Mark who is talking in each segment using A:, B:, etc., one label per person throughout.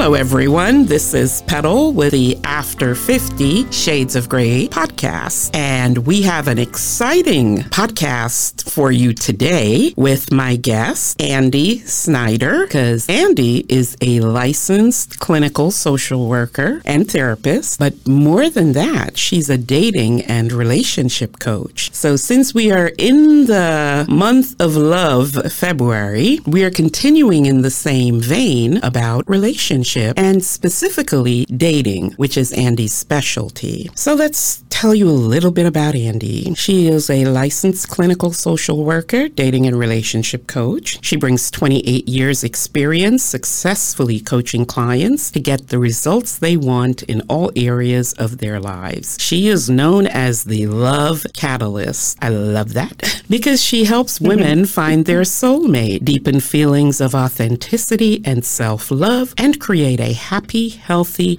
A: Hello, everyone. This is Petal with the After 50 Shades of Grey podcast. And we have an exciting podcast for you today with my guest, Andy Snyder, because Andy is a licensed clinical social worker and therapist. But more than that, she's a dating and relationship coach. So since we are in the month of love, February, we are continuing in the same vein about relationships relationship and specifically dating, which is Andy's specialty. So let's tell you a little bit about Andy. She is a licensed clinical social worker, dating and relationship coach. She brings 28 years experience successfully coaching clients to get the results they want in all areas of their lives. She is known as the love catalyst. I love that because she helps mm-hmm. women find their soulmate, deepen feelings of authenticity and self-love and create a happy, healthy,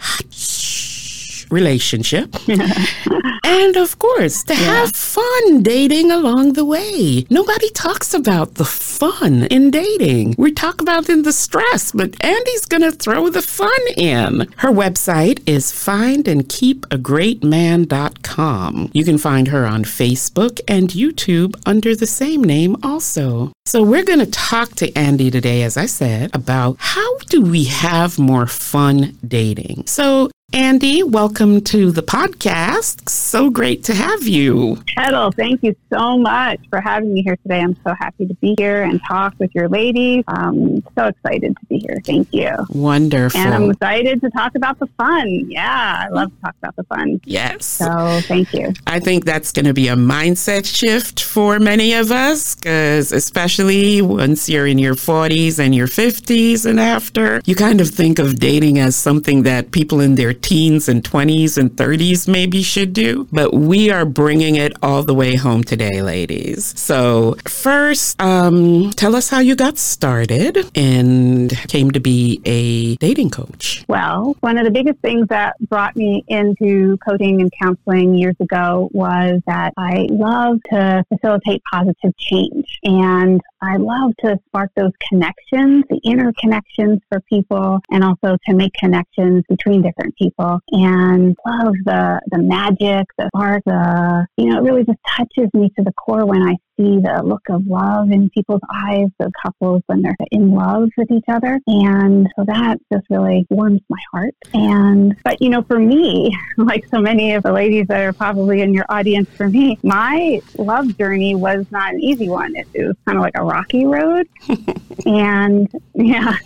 A: relationship. and of course, to yeah. have fun dating along the way. Nobody talks about the fun in dating. We talk about in the stress, but Andy's going to throw the fun in. Her website is findandkeepagreatman.com. You can find her on Facebook and YouTube under the same name also. So we're going to talk to Andy today, as I said, about how do we have more fun dating. So Andy, welcome to the podcast. So great to have you.
B: Petal, thank you so much for having me here today. I'm so happy to be here and talk with your ladies. I'm so excited to be here. Thank you.
A: Wonderful.
B: And I'm excited to talk about the fun. Yeah, I love to talk about the fun.
A: Yes.
B: So thank you.
A: I think that's going to be a mindset shift for many of us because, especially once you're in your 40s and your 50s and after, you kind of think of dating as something that people in their teens and 20s and 30s maybe should do, but we are bringing it all the way home today, ladies. So, first, um, tell us how you got started and came to be a dating coach.
B: Well, one of the biggest things that brought me into coaching and counseling years ago was that I love to facilitate positive change. And I love to spark those connections, the inner connections for people, and also to make connections between different people. And love the the magic, the spark, the you know, it really just touches me to the core when I see the look of love in people's eyes, the couples when they're in love with each other. And so that just really warms my heart. And, but you know, for me, like so many of the ladies that are probably in your audience, for me, my love journey was not an easy one. It, it was kind of like a rocky road. and yeah,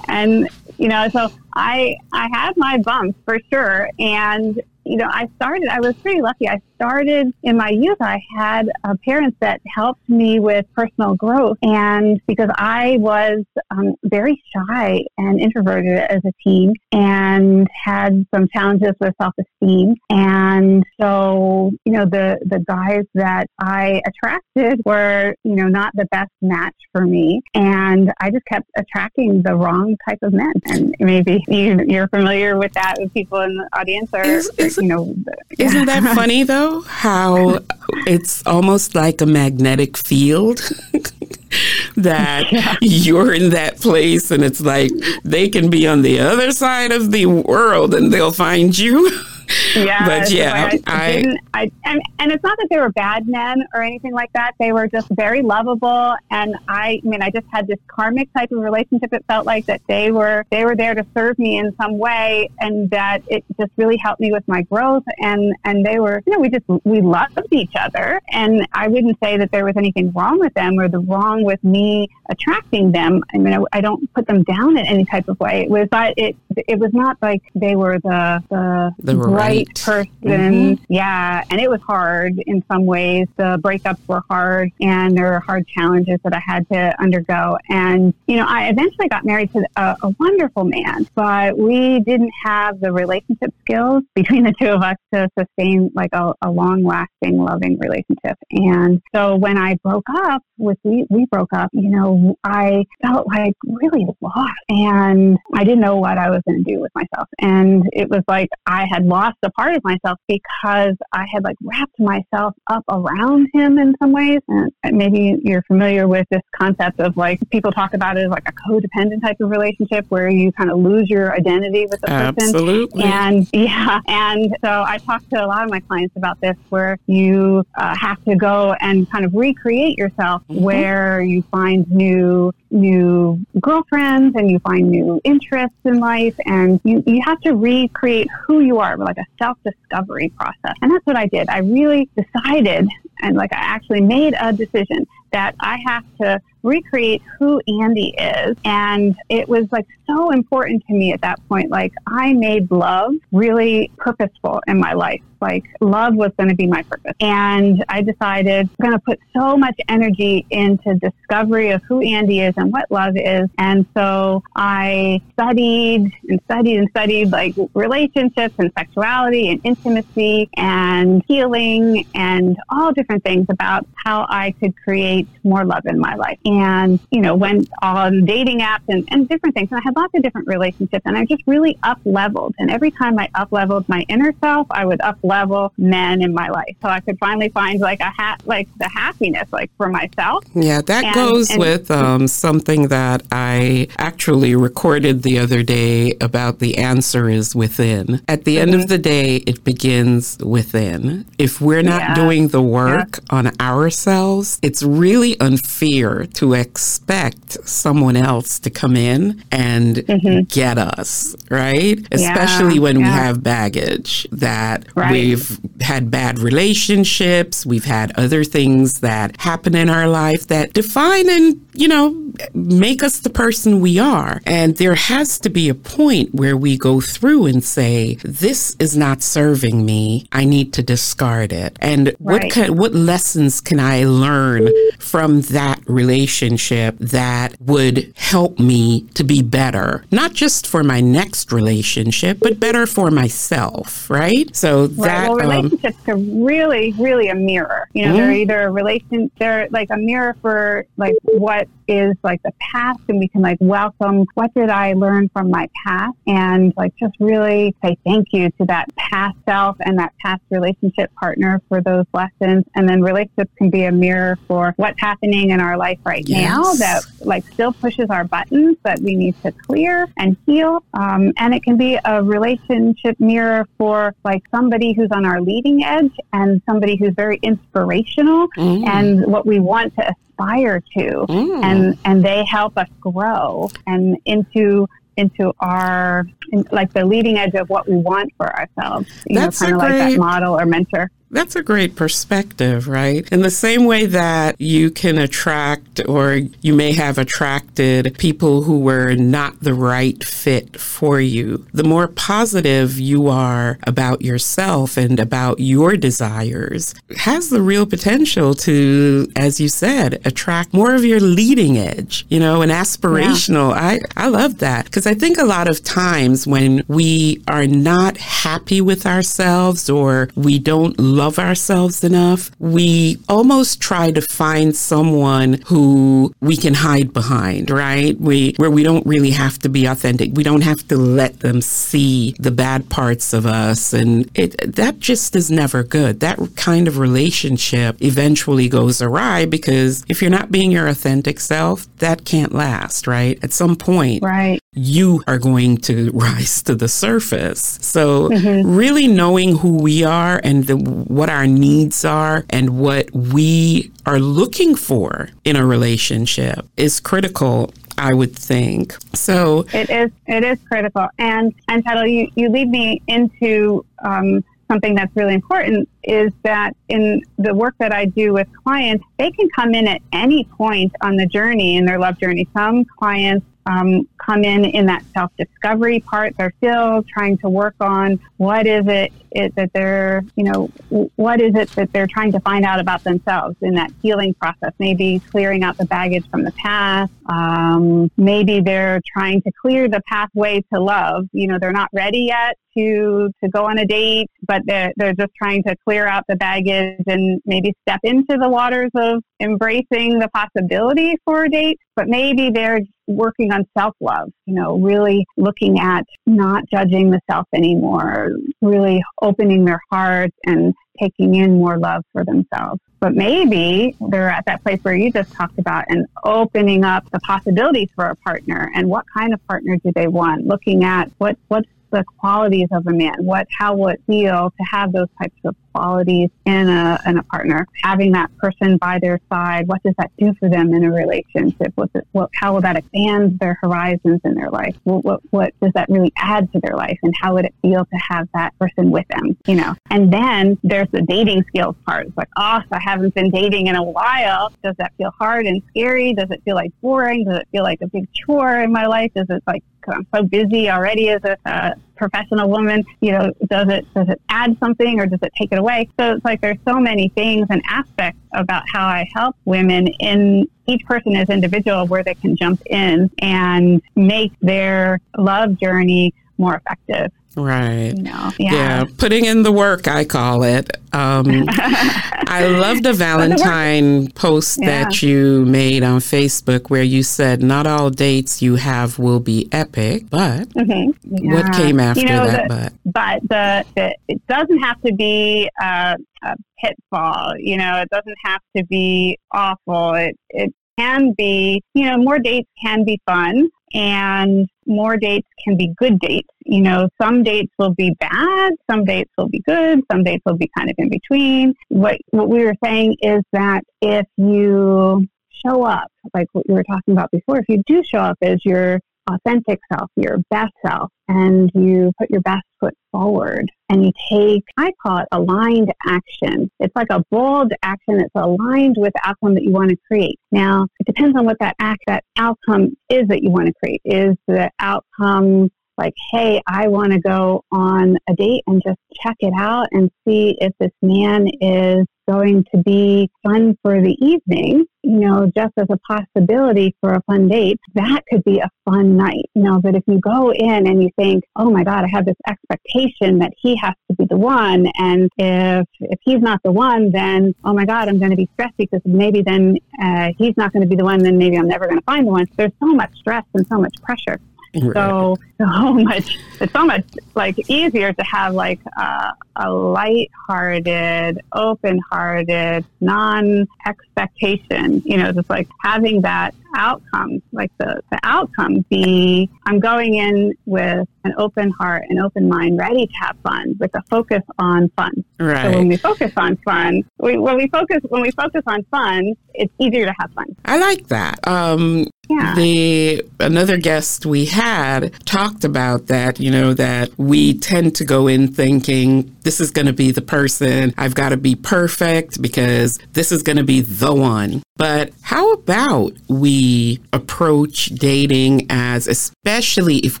B: and you know, so I I had my bumps for sure, and you know, I started. I was pretty lucky. I started in my youth, I had uh, parents that helped me with personal growth. And because I was um, very shy and introverted as a teen and had some challenges with self esteem. And so, you know, the, the guys that I attracted were, you know, not the best match for me. And I just kept attracting the wrong type of men. And maybe you, are familiar with that with people in the audience or, is, is, you know.
A: Isn't that funny though? How it's almost like a magnetic field that yeah. you're in that place and it's like they can be on the other side of the world and they'll find you.
B: Yeah,
A: but yeah,
B: so I, I, I, and, and it's not that they were bad men or anything like that. They were just very lovable, and I, I mean, I just had this karmic type of relationship. It felt like that they were they were there to serve me in some way, and that it just really helped me with my growth. And and they were, you know, we just we loved each other, and I wouldn't say that there was anything wrong with them or the wrong with me attracting them. I mean, I, I don't put them down in any type of way. It was, but it it was not like they were the the,
A: the
B: right, person. Mm-hmm. Yeah. And it was hard in some ways. The breakups were hard and there were hard challenges that I had to undergo. And, you know, I eventually got married to a, a wonderful man, but we didn't have the relationship skills between the two of us to sustain like a, a long lasting, loving relationship. And so when I broke up with, we, we broke up, you know, I felt like really lost and I didn't know what I was going to do with myself. And it was like I had lost a part of myself because I had like wrapped myself up around him in some ways. And maybe you're familiar with this concept of like people talk about it as like a codependent type of relationship where you kind of lose your identity with the person.
A: Absolutely.
B: And yeah, and so I talk to a lot of my clients about this where you uh, have to go and kind of recreate yourself mm-hmm. where you find new new girlfriends and you find new interests in life and you, you have to recreate who you are like a self-discovery process and that's what i did i really decided and like i actually made a decision that i have to recreate who Andy is. And it was like so important to me at that point. Like I made love really purposeful in my life. Like love was going to be my purpose. And I decided I'm going to put so much energy into discovery of who Andy is and what love is. And so I studied and studied and studied like relationships and sexuality and intimacy and healing and all different things about how I could create more love in my life and, you know, went on dating apps and, and different things. And I had lots of different relationships and I just really up leveled. And every time I up leveled my inner self, I would up level men in my life. So I could finally find like a hat, like the happiness, like for myself.
A: Yeah, that and, goes and, with um, something that I actually recorded the other day about the answer is within. At the mm-hmm. end of mm-hmm. the day, it begins within. If we're not yeah. doing the work yeah. on ourselves, it's really unfair to expect someone else to come in and mm-hmm. get us, right? Especially yeah, when we have baggage that right. We've had bad relationships, we've had other things that happen in our life that define and, you know, make us the person we are. And there has to be a point where we go through and say, this is not serving me. I need to discard it. And right. what can, what lessons can I learn from that relationship that would help me to be better, not just for my next relationship, but better for myself, right? So right. That
B: well, um, relationships um, are really, really a mirror. You know, mm-hmm. they're either a relation, they're like a mirror for like what is like the past and we can like welcome what did I learn from my past and like just really say thank you to that past self and that past relationship partner for those lessons. And then relationships can be a mirror for what's happening in our life right yes. now that like still pushes our buttons that we need to clear and heal. Um, and it can be a relationship mirror for like somebody who's on our leading edge and somebody who's very inspirational mm. and what we want to aspire to mm. and and they help us grow and into into our in, like the leading edge of what we want for ourselves you That's know kind of like that model or mentor
A: that's a great perspective, right? In the same way that you can attract or you may have attracted people who were not the right fit for you, the more positive you are about yourself and about your desires has the real potential to, as you said, attract more of your leading edge, you know, and aspirational. Yeah. I, I love that because I think a lot of times when we are not happy with ourselves or we don't love love ourselves enough, we almost try to find someone who we can hide behind, right? We where we don't really have to be authentic. We don't have to let them see the bad parts of us and it that just is never good. That kind of relationship eventually goes awry because if you're not being your authentic self, that can't last, right? At some point,
B: right.
A: you are going to rise to the surface. So mm-hmm. really knowing who we are and the what our needs are and what we are looking for in a relationship is critical I would think. So
B: it is it is critical. And and Petal, you, you lead me into um, something that's really important is that in the work that I do with clients, they can come in at any point on the journey in their love journey. Some clients um, come in in that self discovery part. They're still trying to work on what is it, it, that they're, you know, what is it that they're trying to find out about themselves in that healing process. Maybe clearing out the baggage from the past. Um, maybe they're trying to clear the pathway to love. You know, they're not ready yet to to go on a date, but they're they're just trying to clear out the baggage and maybe step into the waters of embracing the possibility for a date, but maybe they're working on self love, you know, really looking at not judging the self anymore, really opening their hearts and taking in more love for themselves. But maybe they're at that place where you just talked about and opening up the possibilities for a partner and what kind of partner do they want, looking at what, what's the qualities of a man? What, how will it feel to have those types of qualities in a, in a partner? Having that person by their side, what does that do for them in a relationship? What's it, what, how will that expand their horizons in their life? What, what, what does that really add to their life? And how would it feel to have that person with them? You know, and then there's the dating skills part. It's like, oh, so I haven't been dating in a while. Does that feel hard and scary? Does it feel like boring? Does it feel like a big chore in my life? Does it like I'm so busy already as a uh, professional woman. You know, does it does it add something or does it take it away? So it's like there's so many things and aspects about how I help women in each person as individual where they can jump in and make their love journey more effective.
A: Right.
B: You know, yeah.
A: yeah. Putting in the work, I call it. Um, I love the Valentine post yeah. that you made on Facebook where you said, not all dates you have will be epic, but mm-hmm. yeah. what came after you know, that?
B: The, but but the, the, it doesn't have to be a, a pitfall. You know, it doesn't have to be awful. It, it can be, you know, more dates can be fun and more dates can be good dates. You know, some dates will be bad, some dates will be good, some dates will be kind of in between. What what we were saying is that if you show up, like what you were talking about before, if you do show up as your authentic self, your best self, and you put your best foot forward and you take, I call it aligned action. It's like a bold action that's aligned with the outcome that you want to create. Now, it depends on what that act, that outcome is that you want to create. Is the outcome like, hey, I want to go on a date and just check it out and see if this man is going to be fun for the evening, you know, just as a possibility for a fun date, that could be a fun night. You know, but if you go in and you think, oh my God, I have this expectation that he has to be the one, and if if he's not the one, then oh my God, I'm going to be stressed because maybe then uh, he's not going to be the one, then maybe I'm never going to find the one. There's so much stress and so much pressure. Right. So so much. It's so much like easier to have like a, a light-hearted, open-hearted, non-expectation. You know, just like having that outcome, like the the outcome be I'm going in with an open heart, an open mind, ready to have fun, with a focus on fun.
A: Right.
B: So when we focus on fun, we, when we focus when we focus on fun, it's easier to have fun.
A: I like that. Um,
B: yeah.
A: The another guest we had talked about that, you know, that we tend to go in thinking this is going to be the person. I've got to be perfect because this is going to be the one. But how about we approach dating as especially if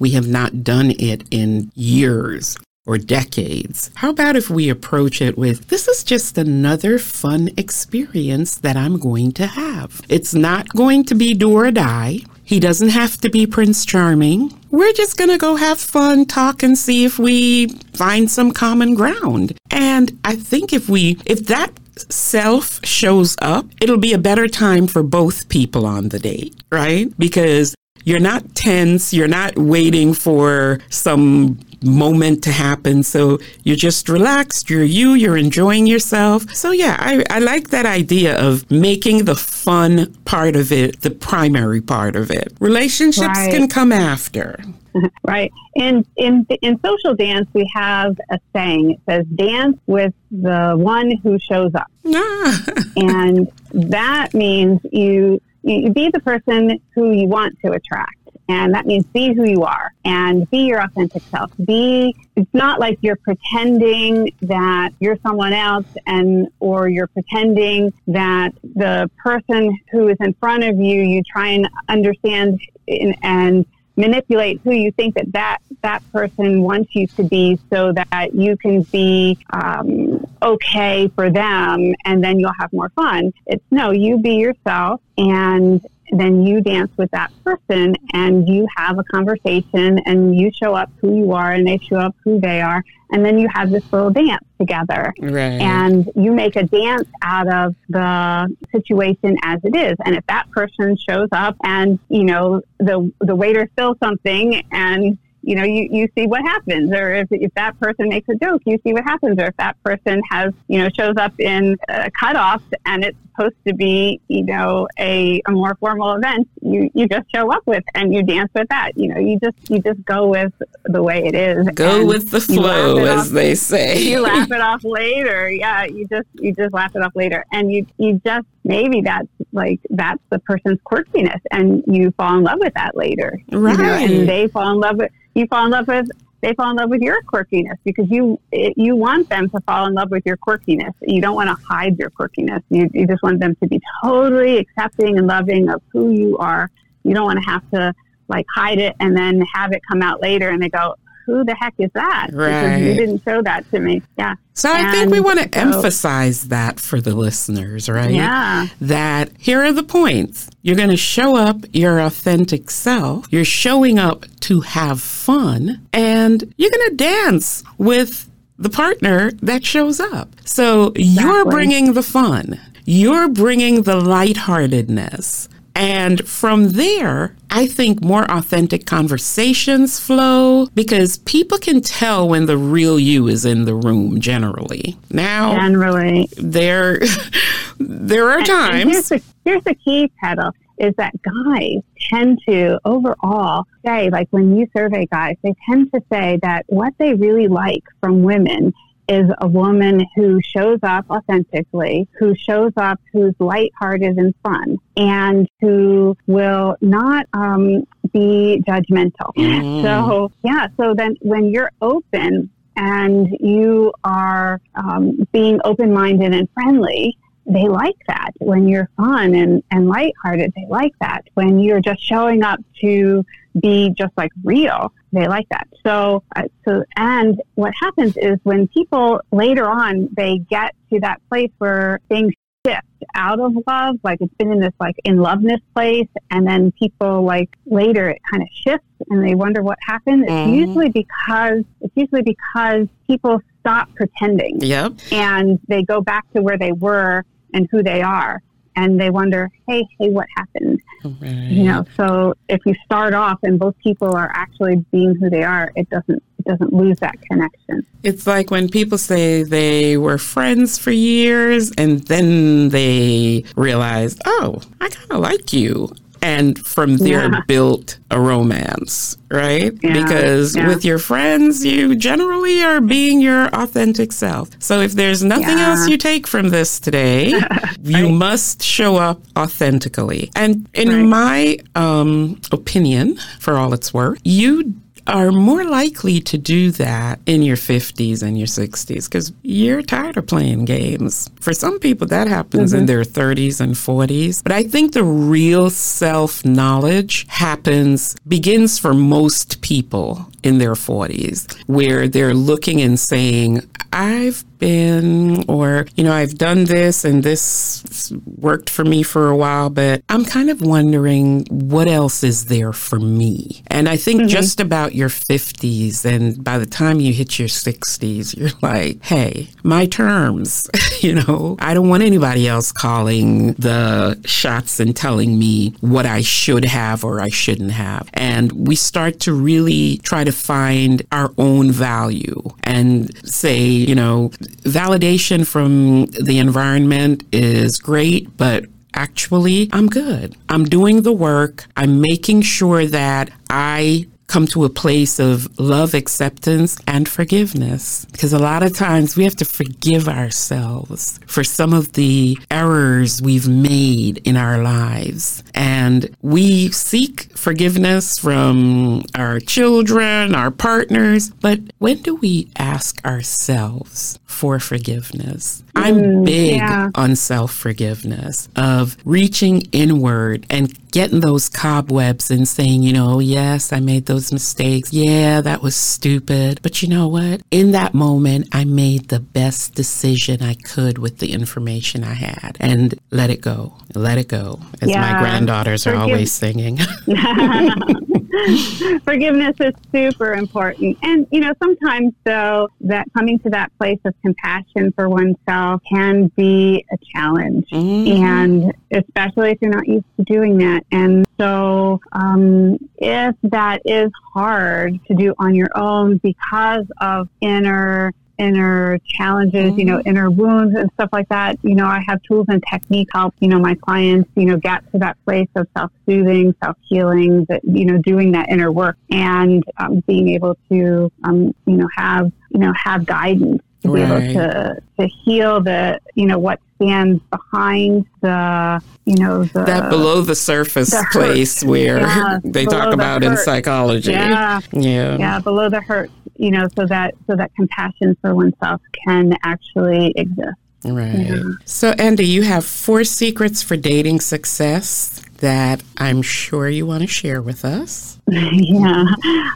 A: we have not done it in years? Or decades. How about if we approach it with this is just another fun experience that I'm going to have? It's not going to be do or die. He doesn't have to be Prince Charming. We're just going to go have fun, talk, and see if we find some common ground. And I think if we, if that self shows up, it'll be a better time for both people on the date, right? Because you're not tense, you're not waiting for some moment to happen. So you're just relaxed, you're you, you're enjoying yourself. So yeah, I, I like that idea of making the fun part of it the primary part of it. Relationships right. can come after.
B: right. In in in social dance, we have a saying. It says, "Dance with the one who shows up," ah. and that means you you be the person who you want to attract. And that means be who you are and be your authentic self. Be, it's not like you're pretending that you're someone else and, or you're pretending that the person who is in front of you, you try and understand and, and manipulate who you think that that, that person wants you to be so that you can be, um, okay for them and then you'll have more fun. It's no, you be yourself and then you dance with that person and you have a conversation and you show up who you are and they show up who they are and then you have this little dance together
A: right.
B: and you make a dance out of the situation as it is and if that person shows up and you know the the waiter spills something and you know, you, you see what happens. Or if, if that person makes a joke, you see what happens. Or if that person has, you know, shows up in a cutoff and it's supposed to be, you know, a, a more formal event, you, you just show up with and you dance with that. You know, you just you just go with the way it is.
A: Go with the flow, as off, they say.
B: You laugh it off later. Yeah, you just you just laugh it off later. And you you just maybe that's like that's the person's quirkiness and you fall in love with that later.
A: Right. You know,
B: and they fall in love with you fall in love with they fall in love with your quirkiness because you you want them to fall in love with your quirkiness. You don't want to hide your quirkiness. You, you just want them to be totally accepting and loving of who you are. You don't want to have to like hide it and then have it come out later and they go, who the heck is that?
A: Right.
B: Because you didn't show that to me. Yeah.
A: So I and think we want to so, emphasize that for the listeners, right?
B: Yeah.
A: That here are the points. You're going to show up your authentic self. You're showing up to have fun and you're going to dance with the partner that shows up. So exactly. you're bringing the fun. You're bringing the lightheartedness. And from there, I think more authentic conversations flow because people can tell when the real you is in the room generally. Now,
B: generally,
A: there, there are
B: and,
A: times.
B: And here's, the, here's the key, Petal, is that guys tend to overall say, like when you survey guys, they tend to say that what they really like from women is a woman who shows up authentically, who shows up who's lighthearted and fun, and who will not um, be judgmental. Mm. So, yeah, so then when you're open and you are um, being open minded and friendly, they like that. When you're fun and, and lighthearted, they like that. When you're just showing up to be just like real, they like that. So, uh, so, and what happens is when people later on, they get to that place where things shift out of love, like it's been in this like in loveness place, and then people like later it kind of shifts and they wonder what happened. It's mm. usually because it's usually because people stop pretending.
A: Yep.
B: And they go back to where they were and who they are and they wonder, hey, hey, what happened? Right. You know, so if you start off and both people are actually being who they are, it doesn't it doesn't lose that connection.
A: It's like when people say they were friends for years and then they realize, oh, I kind of like you and from there yeah. built a romance, right? Yeah. Because yeah. with your friends, you generally are being your authentic self. So if there's nothing else you take from this today, right. you must show up authentically. And in right. my um, opinion, for all it's worth, you are more likely to do that in your 50s and your 60s because you're tired of playing games. For some people, that happens mm-hmm. in their 30s and 40s. But I think the real self knowledge happens, begins for most people in their 40s, where they're looking and saying, I've been, or, you know, I've done this and this worked for me for a while, but I'm kind of wondering what else is there for me. And I think mm-hmm. just about your 50s, and by the time you hit your 60s, you're like, hey, my terms, you know, I don't want anybody else calling the shots and telling me what I should have or I shouldn't have. And we start to really try to find our own value and say, you know, validation from the environment is great, but actually, I'm good. I'm doing the work. I'm making sure that I come to a place of love, acceptance, and forgiveness. Because a lot of times we have to forgive ourselves for some of the errors we've made in our lives. And we seek forgiveness from our children, our partners. But when do we ask ourselves for forgiveness? I'm mm, big yeah. on self forgiveness, of reaching inward and getting those cobwebs and saying, you know, yes, I made those mistakes. Yeah, that was stupid. But you know what? In that moment, I made the best decision I could with the information I had and let it go. Let it go, as yeah. my granddaughters are always singing.
B: Forgiveness is super important. And, you know, sometimes, though, that coming to that place of compassion for oneself can be a challenge. Mm-hmm. And especially if you're not used to doing that. And so, um, if that is hard to do on your own because of inner inner challenges, mm-hmm. you know, mm-hmm. inner wounds and stuff like that. You know, I have tools and techniques help, you know, my clients, you know, get to that place of self-soothing, self-healing, that, you know, doing that inner work and um, being able to, um, you know, have, you know, have guidance to right. be able to, to heal the, you know, what stands behind the, you know, the,
A: that below the surface the place where yeah, they talk about in psychology.
B: Yeah. Yeah. Yeah. Below the hurt you know, so that so that compassion for oneself can actually exist.
A: Right. Yeah. So, Andy, you have four secrets for dating success that I'm sure you want to share with us.
B: yeah,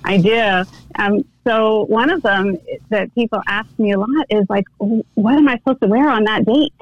B: I do. Um, so, one of them that people ask me a lot is like, what am I supposed to wear on that date?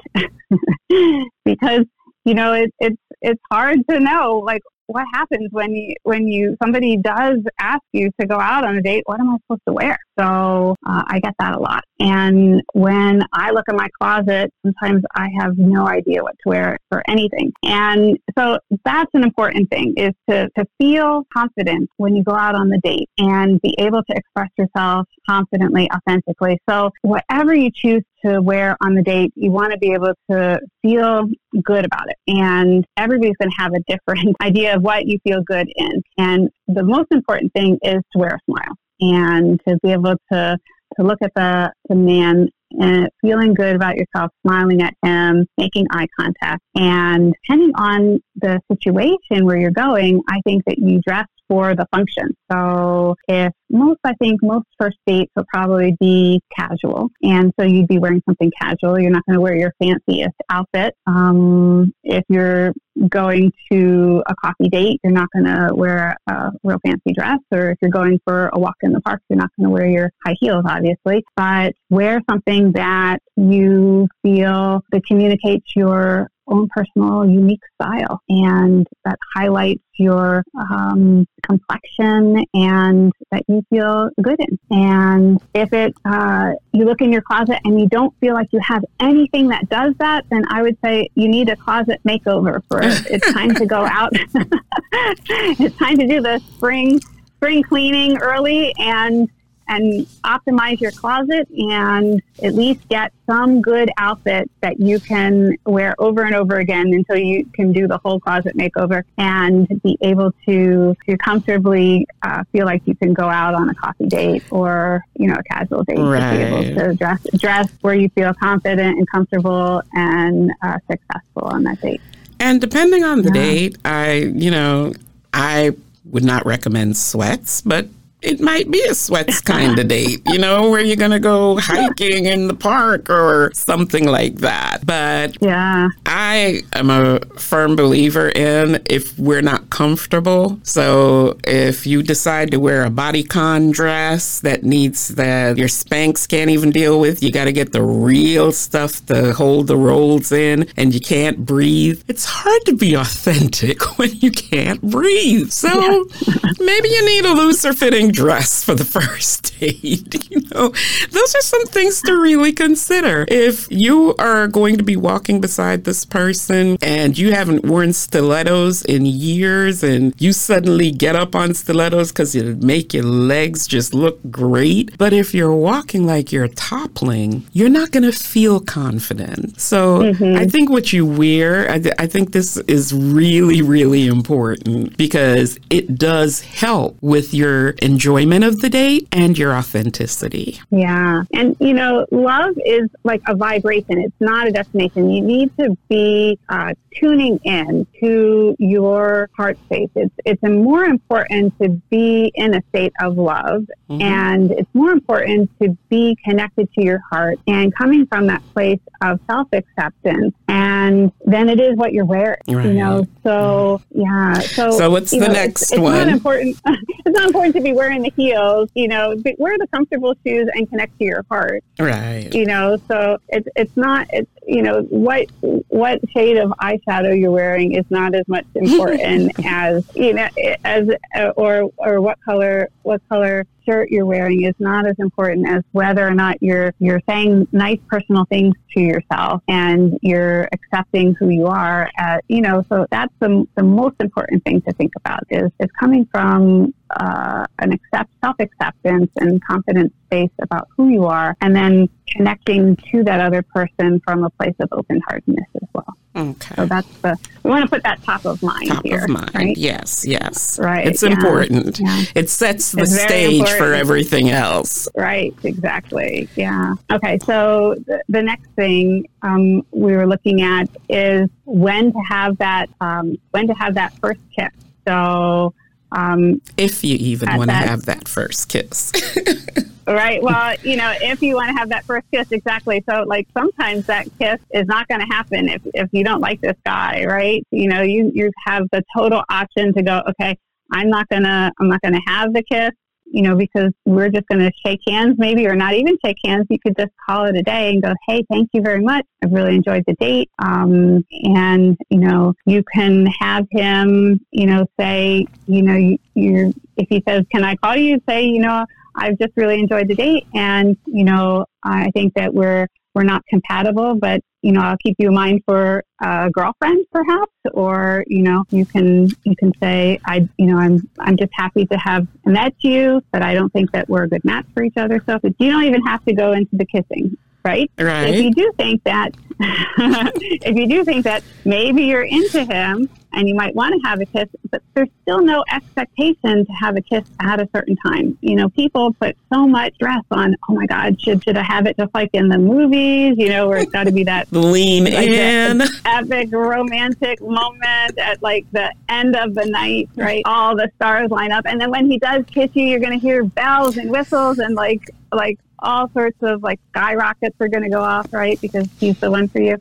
B: because you know, it, it's it's hard to know like what happens when you when you somebody does ask you to go out on a date what am i supposed to wear? So uh, i get that a lot. And when i look in my closet sometimes i have no idea what to wear for anything. And so that's an important thing is to, to feel confident when you go out on the date and be able to express yourself confidently authentically. So whatever you choose to wear on the date, you want to be able to feel good about it. And everybody's going to have a different idea of what you feel good in. And the most important thing is to wear a smile and to be able to to look at the, the man and feeling good about yourself, smiling at him, making eye contact. And depending on the situation where you're going, I think that you dress for the function. So if most, I think most first dates will probably be casual. And so you'd be wearing something casual. You're not going to wear your fanciest outfit. Um, if you're going to a coffee date, you're not going to wear a real fancy dress. Or if you're going for a walk in the park, you're not going to wear your high heels, obviously. But wear something that you feel that communicates your own personal unique style and that highlights your um, complexion and that you feel good in. And if it uh, you look in your closet and you don't feel like you have anything that does that, then I would say you need a closet makeover for it's time to go out. it's time to do the spring spring cleaning early and and optimize your closet and at least get some good outfit that you can wear over and over again until you can do the whole closet makeover and be able to to comfortably uh, feel like you can go out on a coffee date or you know a casual date right. to be able to dress dress where you feel confident and comfortable and uh, successful on that date.
A: And depending on the yeah. date, I you know I would not recommend sweats, but it might be a sweats kind of date, you know, where you're going to go hiking in the park or something like that. But
B: yeah,
A: I am a firm believer in if we're not comfortable. So if you decide to wear a bodycon dress that needs that your Spanx can't even deal with, you got to get the real stuff to hold the rolls in and you can't breathe. It's hard to be authentic when you can't breathe. So yeah. maybe you need a looser fitting dress for the first date. You know, those are some things to really consider. If you are going to be walking beside this person and you haven't worn stilettos in years and you suddenly get up on stilettos because it make your legs just look great. But if you're walking like you're toppling, you're not going to feel confident. So mm-hmm. I think what you wear, I, th- I think this is really, really important because it does help with your enjoyment enjoyment of the date and your authenticity.
B: Yeah. And, you know, love is like a vibration, it's not a destination. You need to be uh, tuning in to your heart space. It's, it's more important to be in a state of love, mm-hmm. and it's more important to be connected to your heart and coming from that place of self acceptance and then it is what you're wearing. Right. You know, so yeah. So
A: so what's the know, next
B: it's, it's
A: one?
B: Not important. it's not important to be wearing the heels. You know, wear the comfortable shoes and connect to your heart.
A: Right.
B: You know, so it's it's not it's you know what what shade of eyeshadow you're wearing is not as much important as you know as or or what color what color shirt you're wearing is not as important as whether or not you're you're saying nice personal things to yourself and you're accepting who you are at, you know so that's the, the most important thing to think about is is coming from uh, an accept self acceptance and confidence space about who you are and then connecting to that other person from a place of open heartedness as well
A: Okay.
B: So that's the we want to put that top of mind.
A: Top
B: here,
A: of mind.
B: Right?
A: Yes. Yes.
B: Right.
A: It's
B: yeah,
A: important.
B: Yeah.
A: It sets the
B: it's
A: stage for everything else.
B: Right. Exactly. Yeah. Okay. So the, the next thing um, we were looking at is when to have that um, when to have that first kiss. So. Um,
A: if you even want to have that first kiss.
B: Right. Well, you know, if you want to have that first kiss, exactly. So, like, sometimes that kiss is not going to happen if, if you don't like this guy, right? You know, you, you have the total option to go, okay, I'm not going to, I'm not going to have the kiss, you know, because we're just going to shake hands maybe, or not even shake hands. You could just call it a day and go, hey, thank you very much. I've really enjoyed the date. Um, and, you know, you can have him, you know, say, you know, you, you're, if he says, can I call you? Say, you know, I've just really enjoyed the date, and you know, I think that we're we're not compatible, but you know, I'll keep you in mind for a girlfriend, perhaps, or you know, you can you can say, I, you know, I'm I'm just happy to have met you, but I don't think that we're a good match for each other. So you don't even have to go into the kissing right?
A: Right.
B: If you do think that, if you do think that maybe you're into him and you might want to have a kiss, but there's still no expectation to have a kiss at a certain time. You know, people put so much stress on, oh my God, should should I have it just like in the movies? You know, where it's got to be that
A: lean like in
B: epic romantic moment at like the end of the night, right? All the stars line up, and then when he does kiss you, you're going to hear bells and whistles and like like all sorts of like skyrockets are going to go off, right? Because he's the one for you.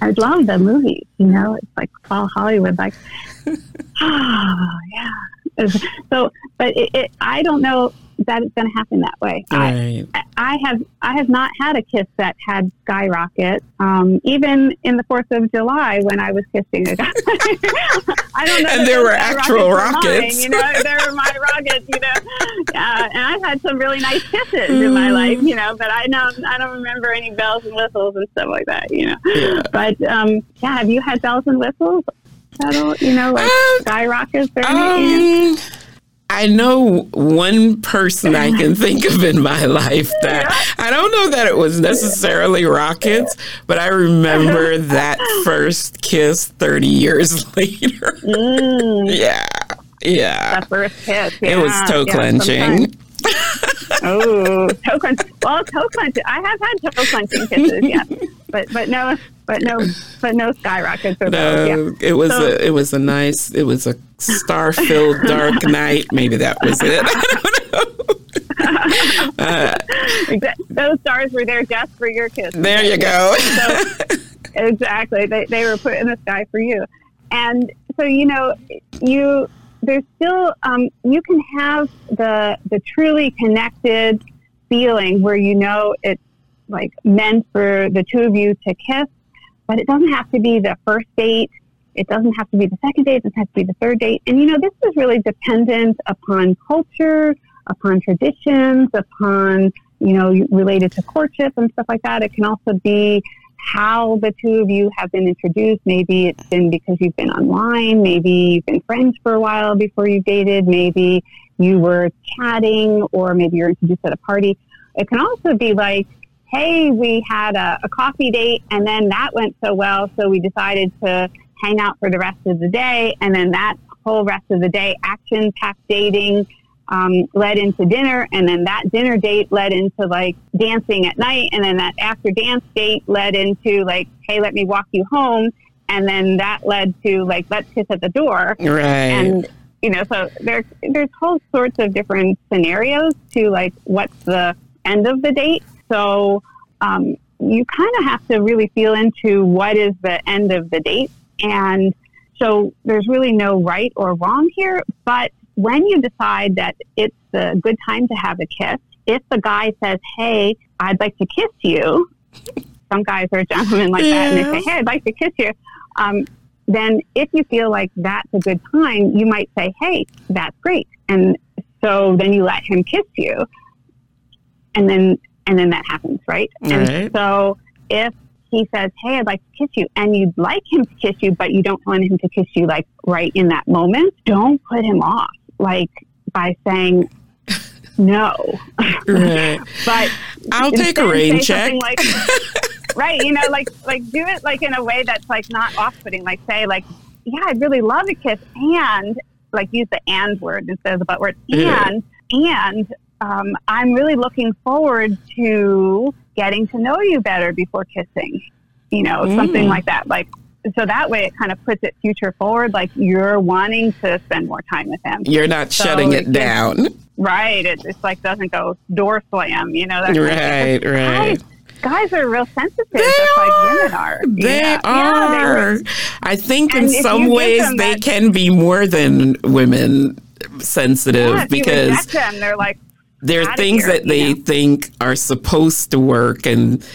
B: I love the movies, you know, it's like all Hollywood, like, oh, yeah. So, but it, it, I don't know that it's going to happen that way.
A: Right.
B: I, I have I have not had a kiss that had skyrocket. Um, even in the Fourth of July when I was kissing a guy, I don't know.
A: And there were actual rockets.
B: rockets. Mine, you know, there were my rockets. You know, uh, and I've had some really nice kisses mm. in my life. You know, but I don't I don't remember any bells and whistles and stuff like that. You know,
A: yeah.
B: but um, yeah, have you had bells and whistles? Petal, you know, like uh, skyrockets. Or
A: um, I know one person I can think of in my life that I don't know that it was necessarily rockets, but I remember that first kiss 30 years later.
B: Mm.
A: yeah. Yeah.
B: That first kiss. Yeah.
A: It was toe clenching.
B: oh, toe crunch. Well, toe crunch. I have had toe clenching kisses, yeah, but but no, but no, but no skyrockets. No, yeah.
A: it was so, a it was a nice. It was a star filled dark night. Maybe that was it.
B: uh, Those stars were there just for your kiss.
A: There you go.
B: so, exactly, they they were put in the sky for you, and so you know you there's still um, you can have the the truly connected feeling where you know it's like meant for the two of you to kiss, but it doesn't have to be the first date. It doesn't have to be the second date. It doesn't have to be the third date. And you know, this is really dependent upon culture, upon traditions, upon you know, related to courtship and stuff like that. It can also be how the two of you have been introduced. Maybe it's been because you've been online. Maybe you've been friends for a while before you dated. Maybe you were chatting or maybe you're introduced at a party. It can also be like, hey, we had a, a coffee date and then that went so well, so we decided to hang out for the rest of the day. And then that whole rest of the day, action packed dating um, led into dinner, and then that dinner date led into like dancing at night, and then that after dance date led into like, hey, let me walk you home, and then that led to like, let's kiss at the door,
A: right?
B: And you know, so there's there's whole sorts of different scenarios to like what's the end of the date. So um, you kind of have to really feel into what is the end of the date. And so there's really no right or wrong here. But when you decide that it's a good time to have a kiss, if the guy says, Hey, I'd like to kiss you, some guys are gentlemen like yeah. that and they say, Hey, I'd like to kiss you. Um, then if you feel like that's a good time, you might say, Hey, that's great. And so then you let him kiss you. And then and then that happens, right? right? And so if he says, Hey, I'd like to kiss you, and you'd like him to kiss you, but you don't want him to kiss you like right in that moment, don't put him off like by saying no.
A: Right.
B: but
A: I'll take a rain check.
B: Like, right, you know, like like do it like in a way that's like not off putting. Like say like, yeah, I'd really love a kiss and like use the and word instead of the but word. And yeah. and um, I'm really looking forward to getting to know you better before kissing, you know, mm. something like that. Like, so that way it kind of puts it future forward, like you're wanting to spend more time with him.
A: You're not so shutting it, it down.
B: Right. It just like doesn't go door slam, you know.
A: That right,
B: kind
A: of right.
B: Guys, guys are real sensitive, they just are. like women are.
A: They yeah. are. Yeah, I think in some ways they that, can be more than women sensitive
B: yeah,
A: because
B: them, they're like
A: there are things here, that they know? think are supposed to work and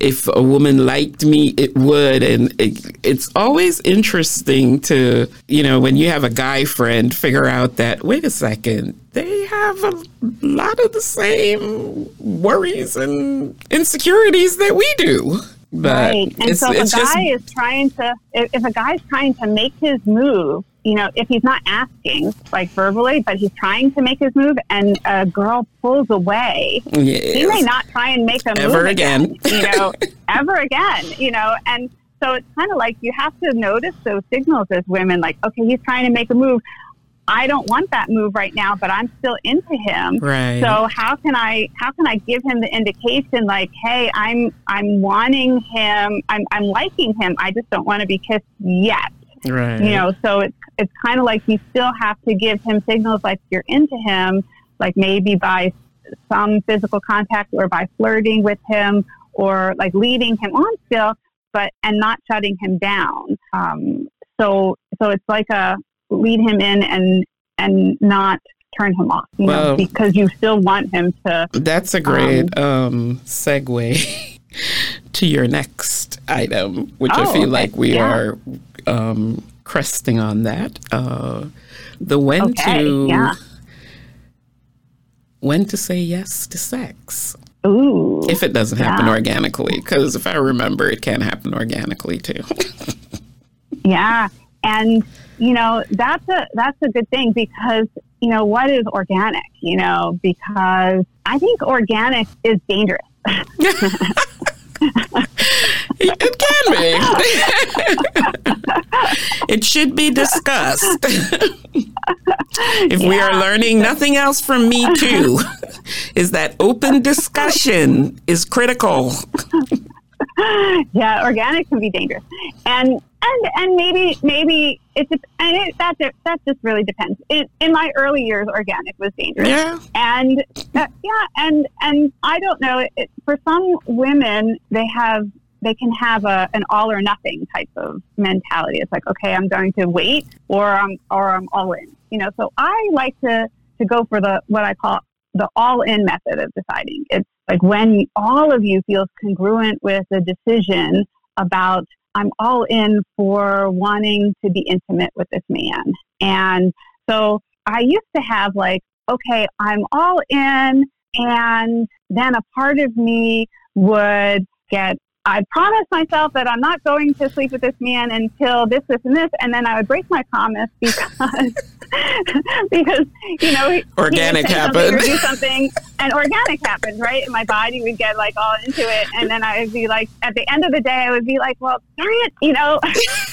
A: if a woman liked me it would and it, it's always interesting to you know when you have a guy friend figure out that wait a second they have a lot of the same worries and insecurities that we do
B: but right. And so if a guy just, is trying to, if, if a guy's trying to make his move, you know, if he's not asking like verbally, but he's trying to make his move and a girl pulls away, yes. he may not try and make a
A: ever
B: move
A: again,
B: again you know, ever again, you know, and so it's kind of like you have to notice those signals as women, like, okay, he's trying to make a move. I don't want that move right now, but I'm still into him.
A: Right.
B: So how can I how can I give him the indication like, hey, I'm I'm wanting him, I'm I'm liking him. I just don't want to be kissed yet.
A: Right.
B: You know, so it's it's kind of like you still have to give him signals like you're into him, like maybe by some physical contact or by flirting with him or like leading him on still, but and not shutting him down. Um, so so it's like a lead him in and and not turn him off, you well, know, because you still want him to.
A: That's a great um, um, segue to your next item, which oh, I feel like we yeah. are um, cresting on that. Uh, the when okay, to yeah. when to say yes to sex.
B: Ooh,
A: if it doesn't happen yeah. organically, because if I remember, it can happen organically too.
B: yeah, and you know that's a that's a good thing because you know what is organic you know because i think organic is dangerous
A: it can be. It should be discussed. If yeah. we are learning nothing else from me too is that open discussion is critical.
B: Yeah, organic can be dangerous, and and and maybe maybe it's and it, that that just really depends. In, in my early years, organic was dangerous.
A: Yeah,
B: and uh, yeah, and and I don't know. It, for some women, they have they can have a an all or nothing type of mentality. It's like, okay, I'm going to wait, or I'm or I'm all in. You know, so I like to to go for the what I call the all in method of deciding. It's like when all of you feels congruent with the decision about I'm all in for wanting to be intimate with this man. And so I used to have like, okay, I'm all in. And then a part of me would get I promise myself that I'm not going to sleep with this man until this, this, and this, and then I would break my promise because because you know
A: organic happened
B: or do something, and organic happened, right? And my body would get like all into it, and then I would be like, at the end of the day, I would be like, well, darn it, you know.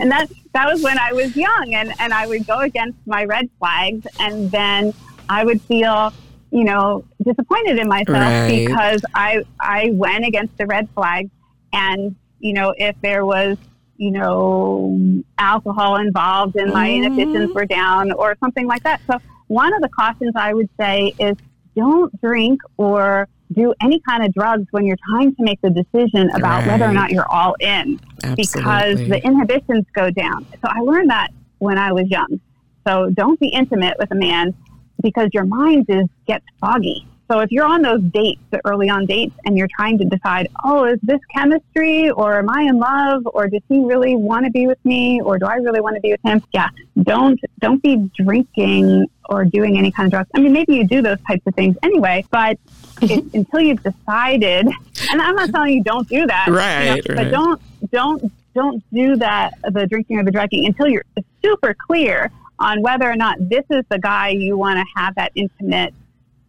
B: and that that was when I was young, and and I would go against my red flags, and then I would feel you know, disappointed in myself right. because I I went against the red flag, and you know, if there was you know alcohol involved and my mm-hmm. inhibitions were down or something like that. So one of the cautions I would say is don't drink or do any kind of drugs when you're trying to make the decision about
A: Right.
B: whether or not you're all in because the inhibitions go down. So I learned that when I was young. So don't be intimate with a man because your mind is gets foggy. So if you're on those dates, the early on dates, and you're trying to decide, oh, is this chemistry, or am I in love, or does he really want to be with me, or do I really want to be with him? Yeah, don't don't be drinking or doing any kind of drugs. I mean, maybe you do those types of things anyway, but it, until you've decided, and I'm not telling you don't do that, you know,
A: Right,
B: but don't don't don't do that the drinking or the drugging until you're super clear on whether or not this is the guy you want to have that intimate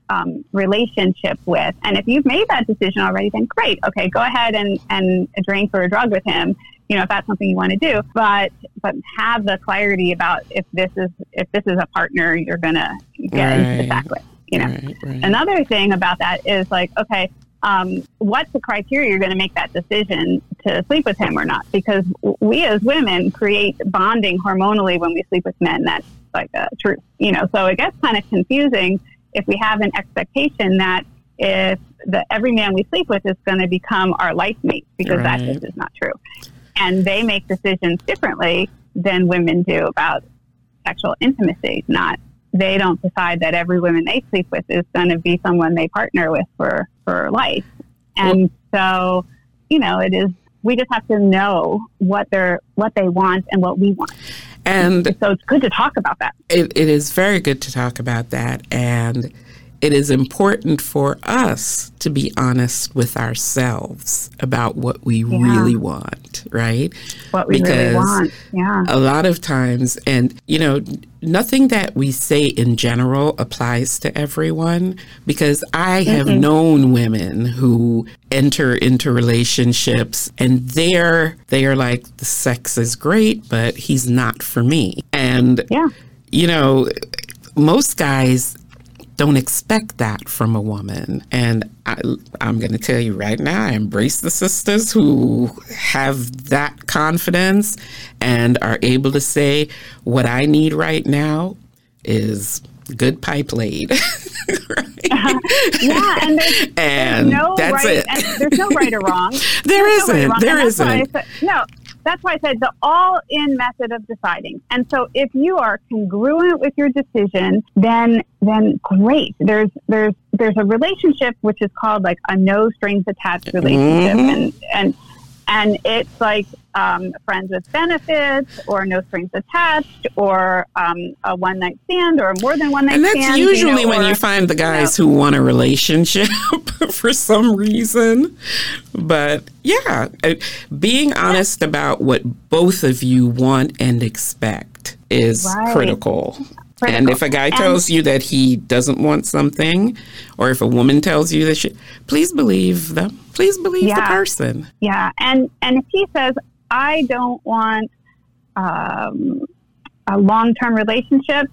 B: um, relationship with. And if you've made that decision already, then great. Okay, go ahead and, and drink or a drug with him. You know, if that's something you want to do, but but have the clarity about if this is if this is a partner you're gonna get into the
A: Right.
B: sack with. You know,
A: Right, right.
B: Another thing about that is like, okay, um, what's the criteria you're going to make that decision to sleep with him or not? Because we as women create bonding hormonally when we sleep with men. That's like a truth, you know. So it gets kind of confusing if we have an expectation that if the every man we sleep with is going to become our life mate, because that just is not true. And they make decisions differently than women do about sexual intimacy. Not they don't decide that every woman they sleep with is going to be someone they partner with for for life. And so, you know, it is. We just have to know what they're what they want and what we want.
A: and
B: So it's good to talk about that.
A: it, it is very good to talk about that. And it is important for us to be honest with ourselves about what we really want, right?
B: What we really
A: Because
B: want. Yeah.
A: a lot of times and you know nothing that we say in general applies to everyone because i have known women who enter into relationships and they're they are like the sex is great but he's not for me and
B: Yeah.
A: you know most guys don't expect that from a woman. And I, I'm going to tell you right now, I embrace the sisters who have that confidence and are able to say, what I need right now is good pipe laid. right?
B: Yeah, and there's,
A: And
B: there's no
A: that's
B: right,
A: it.
B: And there's no right or wrong.
A: There
B: There's no right or
A: isn't.
B: wrong.
A: There
B: And that's why I
A: isn't.
B: said- no, that's why I said the all-in method of deciding. And so, if you are congruent with your decision, then then great. There's there's there's a relationship which is called like a no strings attached relationship,
A: Mhm.
B: and and and it's like um, friends with benefits, or no strings attached, or um, a one night stand, or more than one night
A: And that's
B: stand.
A: usually
B: you know,
A: when
B: or-
A: you find the guys who want a relationship for some reason. But yeah, being honest about what both of you want and expect is
B: Right.
A: critical. And if a guy
B: And-
A: tells you that he doesn't want something, or if a woman tells you that she, please believe them. Please believe the person.
B: Yeah, and and if he says, "I don't want um, a long-term relationship,"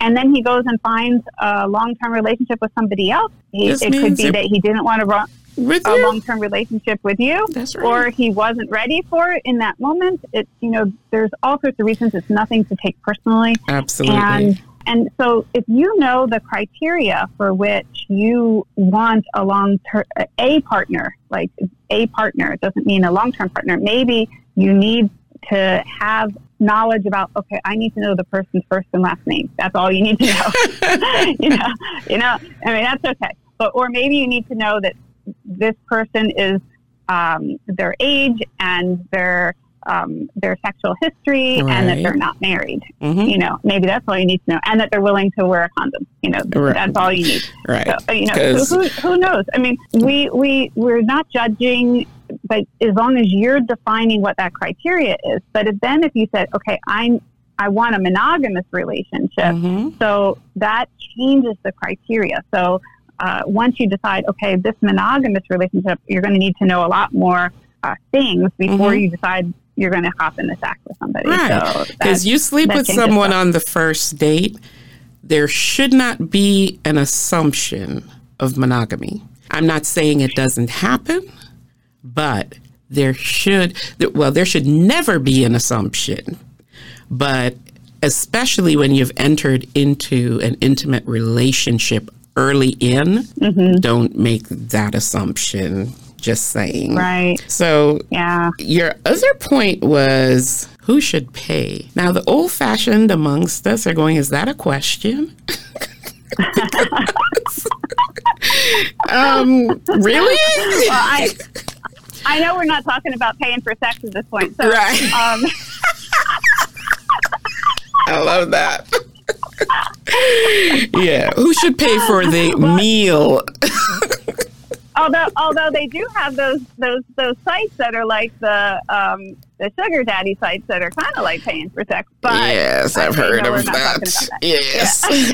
B: and then he goes and finds a long-term relationship with somebody else, he, it could be
A: it-
B: that he didn't want ro-
A: With
B: a long-term relationship with you,
A: right.
B: or he wasn't ready for it in that moment. It you know, there's all sorts of reasons. It's nothing to take personally.
A: Absolutely.
B: And and so if you know the criteria for which you want a long term a partner, like a partner, it doesn't mean a long term partner. Maybe you need to have knowledge about okay, I need to know the person's first and last name. That's all you need to know. you know, you know, I mean that's okay. But or maybe you need to know that this person is um, their age and their um, their sexual history and that they're not married
A: Mhm.
B: you know, maybe that's all you need to know, and that they're willing to wear a condom. You know,
A: Right.
B: that's all you need.
A: Right.
B: So, uh, you know, so who, who knows? I mean, we we we're not judging, but as long as you're defining what that criteria is. But if, then if you said, okay, I'm I want a monogamous relationship,
A: Mhm.
B: so that changes the criteria. So uh, once you decide, okay, this monogamous relationship, you're going to need to know a lot more uh, things before
A: Mhm.
B: you decide you're going to hop in the sack with somebody.
A: Right. Because
B: that-
A: you sleep with someone
B: stuff.
A: on the first date, there should not be an assumption of monogamy. I'm not saying it doesn't happen, but there should, well, there should never be an assumption. But especially when you've entered into an intimate relationship early in, mm-hmm. don't make that assumption. Just saying.
B: Right.
A: So,
B: yeah.
A: Your other point was who should pay? Now, the old fashioned amongst us are going, is that a question? um, really?
B: Well, I, I know we're not talking about paying for sex at this point. So, right. Um,
A: I love that. yeah. Who should pay for the meal?
B: although although they do have those those those sites that are like the um, the sugar daddy sites that are kind of like paying for sex. But
A: yes, I've heard of that. that. Yes.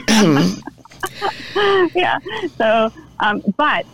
B: Yeah. yeah. So, um, but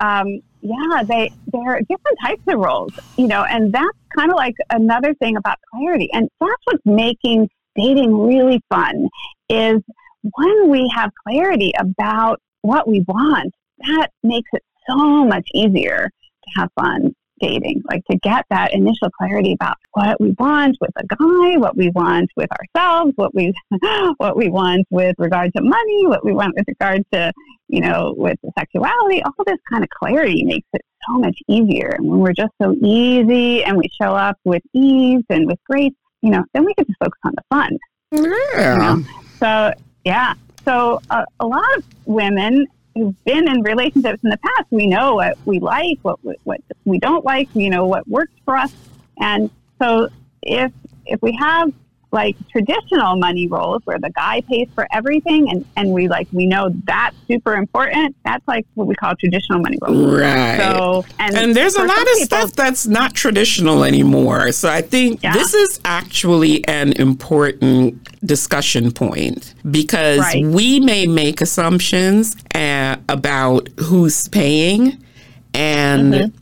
B: um, yeah, they there are different types of roles, you know, and that's kind of like another thing about clarity, and that's what's making dating really fun is when we have clarity about what we want. That makes it so much easier to have fun dating, like to get that initial clarity about what we want with a guy, what we want with ourselves, what we what we want with regard to money, what we want with regard to, you know, with sexuality. All this kind of clarity makes it so much easier. And when we're just so easy and we show up with ease and with grace, you know, then we can just focus on the fun.
A: Yeah.
B: You know? So yeah. So uh, a lot of women who've been in relationships in the past, we know what we like, what what we don't like, you know what works for us, and so if if we have like traditional money roles where the guy pays for everything and, and we like we know that's super important that's like what we call traditional money roles
A: right
B: so
A: and, and there's a lot of people, stuff that's not traditional anymore so i think yeah. this is actually an important discussion point because right. we may make assumptions uh, about who's paying and mm-hmm.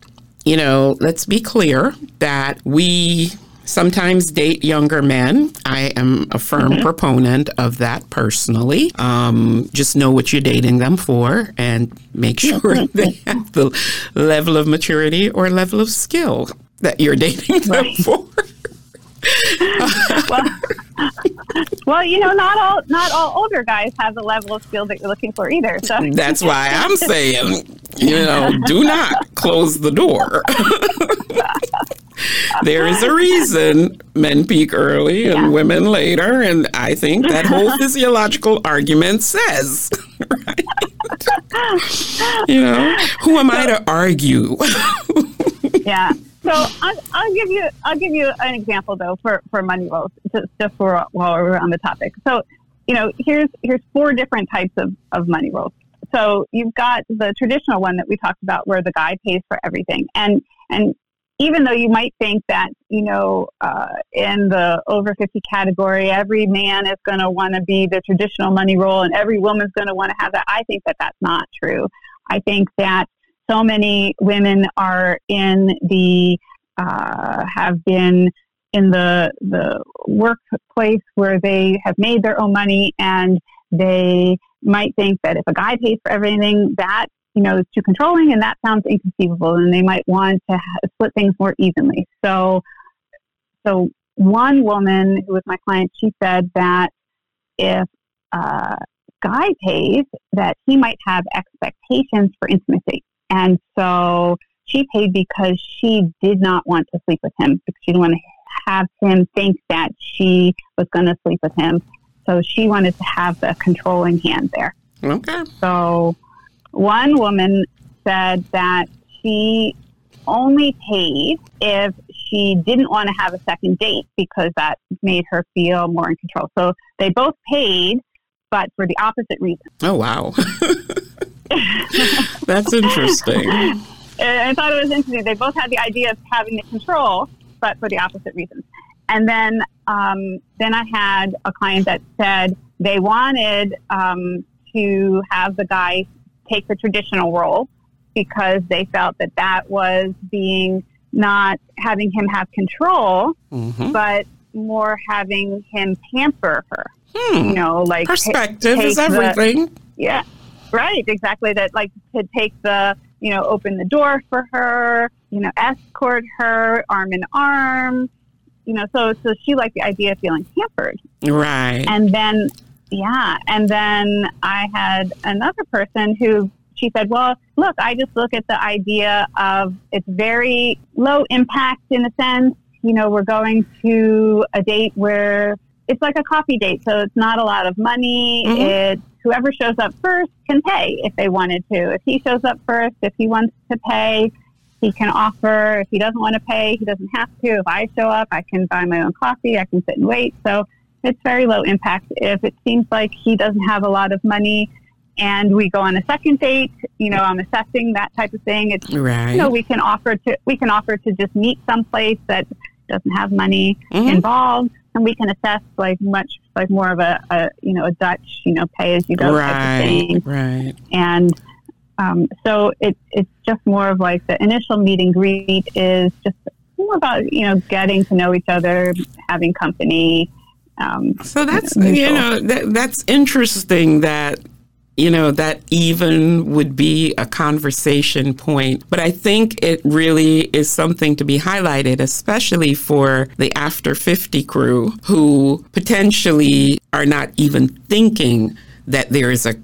A: you know let's be clear that we sometimes date younger men. I am a firm mm-hmm. proponent of that personally. Um, just know what you're dating them for and make sure they have the level of maturity or level of skill that you're dating them right. for.
B: well, well, you know, not all not all older guys have the level of skill that you're looking for either. So
A: that's why I'm saying, you know, do not close the door there is a reason men peak early and yeah. women later, and I think that whole physiological argument says, right? you know, who am I to argue?
B: yeah. So I'll, I'll, give you I'll give you an example though for, for money roles just just for while we're on the topic. So you know here's here's four different types of, of money roles. So you've got the traditional one that we talked about where the guy pays for everything and and even though you might think that, you know, uh, in the over 50 category, every man is going to want to be the traditional money role and every woman's going to want to have that, I think that that's not true. I think that so many women are in the, uh, have been in the, the workplace where they have made their own money and they might think that if a guy pays for everything, that you know, is too controlling and that sounds inconceivable and they might want to split things more evenly. So, so one woman who was my client, she said that if a guy pays, that he might have expectations for intimacy. And so she paid because she did not want to sleep with him because she didn't want to have him think that she was going to sleep with him. So she wanted to have the controlling hand there.
A: Okay.
B: So one woman said that she only paid if she didn't want to have a second date because that made her feel more in control. So they both paid, but for the opposite reason.
A: Oh, wow. That's interesting.
B: I thought it was interesting. They both had the idea of having the control, but for the opposite reasons. And then, um, then I had a client that said they wanted um, to have the guy take the traditional role because they felt that that was being not having him have control, mm-hmm. but more having him pamper her.
A: Hmm.
B: You know, like
A: perspective is everything.
B: The, yeah, right. Exactly. That like to take the you know open the door for her. You know, escort her arm in arm. You know, so so she liked the idea of feeling pampered.
A: Right.
B: And then Yeah. And then I had another person who she said, Well, look, I just look at the idea of it's very low impact in a sense. You know, we're going to a date where it's like a coffee date, so it's not a lot of money. Mm-hmm. It's whoever shows up first can pay if they wanted to. If he shows up first, if he wants to pay, he can offer. If he doesn't want to pay, he doesn't have to. If I show up, I can buy my own coffee. I can sit and wait. So it's very low impact. If it seems like he doesn't have a lot of money and we go on a second date, you know, I'm assessing that type of thing. It's right. you know, we can offer to we can offer to just meet someplace that doesn't have money mm-hmm. involved and we can assess like much like more of a, a you know a Dutch you know pay as you go
A: right,
B: type of thing.
A: Right.
B: And um, so it, it's just more of like the initial meet and greet is just more about you know getting to know each other, having company.
A: Um, so that's you know that, that's interesting that you know, that even would be a conversation point. But I think it really is something to be highlighted, especially for the after 50 crew who potentially are not even thinking that there is a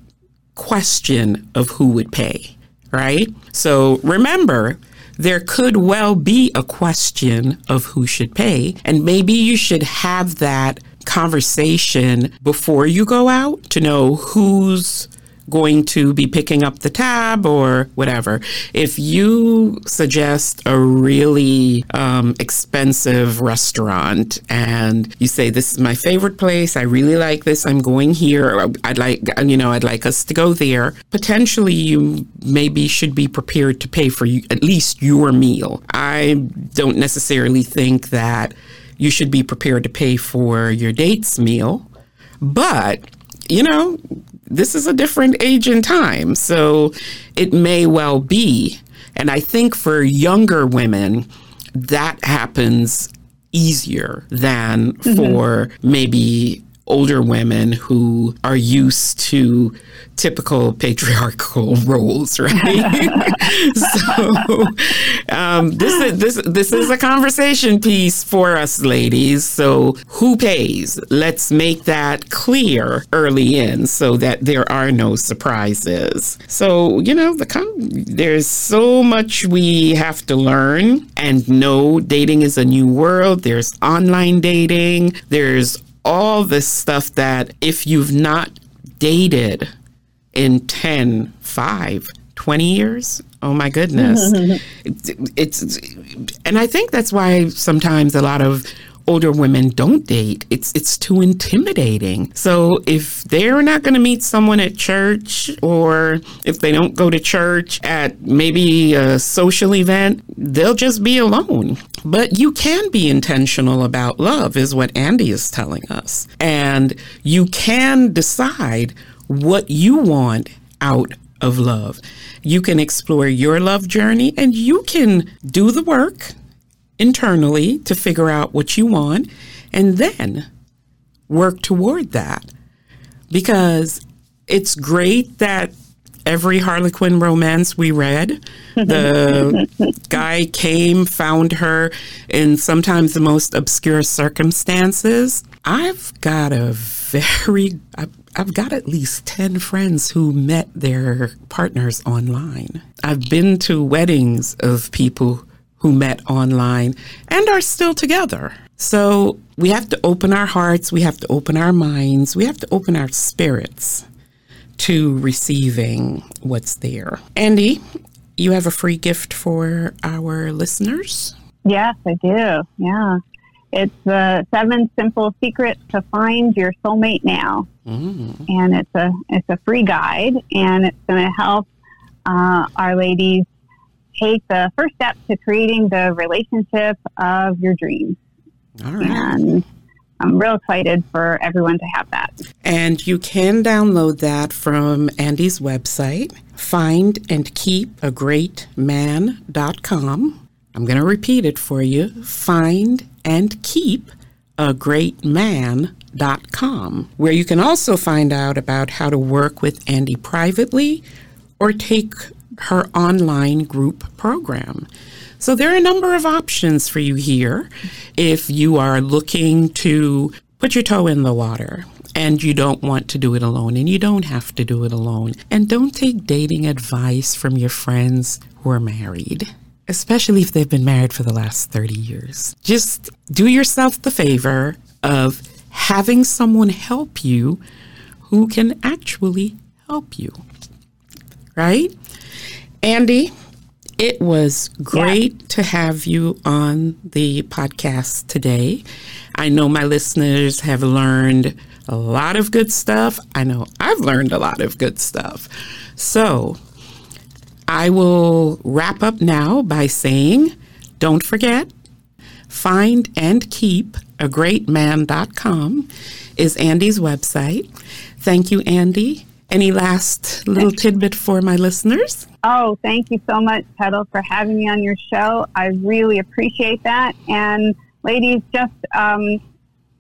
A: question of who would pay, right? So remember, there could well be a question of who should pay, and maybe you should have that conversation before you go out to know who's going to be picking up the tab or whatever. If you suggest a really um, expensive restaurant and you say, This is my favorite place, I really like this, I'm going here, I'd like, you know, I'd like us to go there, potentially you maybe should be prepared to pay for you, at least your meal. I don't necessarily think that you should be prepared to pay for your date's meal, but you know, this is a different age and time. So it may well be. And I think for younger women, that happens easier than mm-hmm. for maybe older women who are used to typical patriarchal roles, right? so um, this is this this is a conversation piece for us ladies. So who pays? Let's make that clear early in, so that there are no surprises. So you know, the there's so much we have to learn and know. Dating is a new world. There's online dating. There's all this stuff that if you've not dated in 10, 5, 20 years, oh my goodness. it's, it's, and I think that's why sometimes a lot of older women don't date. It's it's too intimidating. So if they're not going to meet someone at church or if they don't go to church at maybe a social event, they'll just be alone. But you can be intentional about love is what Andy is telling us. And you can decide what you want out of love. You can explore your love journey and you can do the work internally to figure out what you want and then work toward that. Because it's great that every Harlequin romance we read, the guy came, found her in sometimes the most obscure circumstances. I've got a very, I've, I've got at least 10 friends who met their partners online. I've been to weddings of people who met online and are still together. So we have to open our hearts, we have to open our minds, we have to open our spirits to receiving what's there. Andy, you have a free gift for our listeners?
B: Yes, I do. Yeah. It's the seven simple secrets to find your soulmate now. Mm. And it's a it's a free guide and it's going to help uh, our ladies take the first step to creating the relationship of your dreams. All right. And I'm real excited for everyone to have that.
A: And you can download that from Andy's website, findandkeepagreatman.com. I'm going to repeat it for you findandkeepagreatman.com, where you can also find out about how to work with Andy privately or take her online group program. So there are a number of options for you here if you are looking to put your toe in the water and you don't want to do it alone, and you don't have to do it alone. And don't take dating advice from your friends who are married, especially if they've been married for the last 30 years. Just do yourself the favor of having someone help you who can actually help you. Right? Andy, it was great yeah. to have you on the podcast today. I know my listeners have learned a lot of good stuff. I know I've learned a lot of good stuff. So I will wrap up now by saying don't forget, find and keep a great man.com is Andy's website. Thank you, Andy. Any last little tidbit for my listeners?
B: Oh, thank you so much, Petal, for having me on your show. I really appreciate that. And ladies, just um,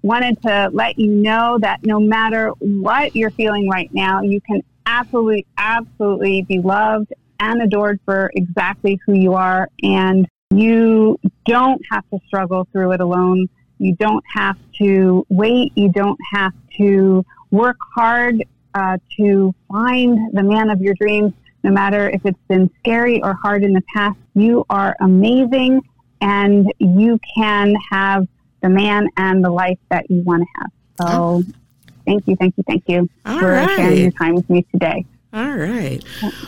B: wanted to let you know that no matter what you're feeling right now, you can absolutely, absolutely be loved and adored for exactly who you are. And you don't have to struggle through it alone. You don't have to wait. You don't have to work hard uh, to find the man of your dreams, no matter if it's been scary or hard in the past. You are amazing and you can have the man and the life that you want to have. So oh. thank you, thank you, thank you All for right. sharing your time with me today.
A: All right.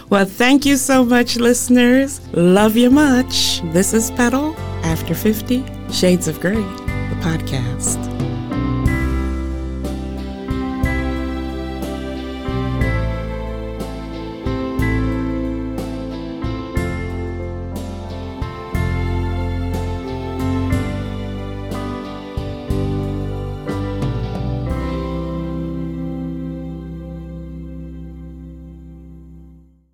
A: Well, thank you so much, listeners. Love you much. This is Petal After 50 Shades of Grey, the podcast.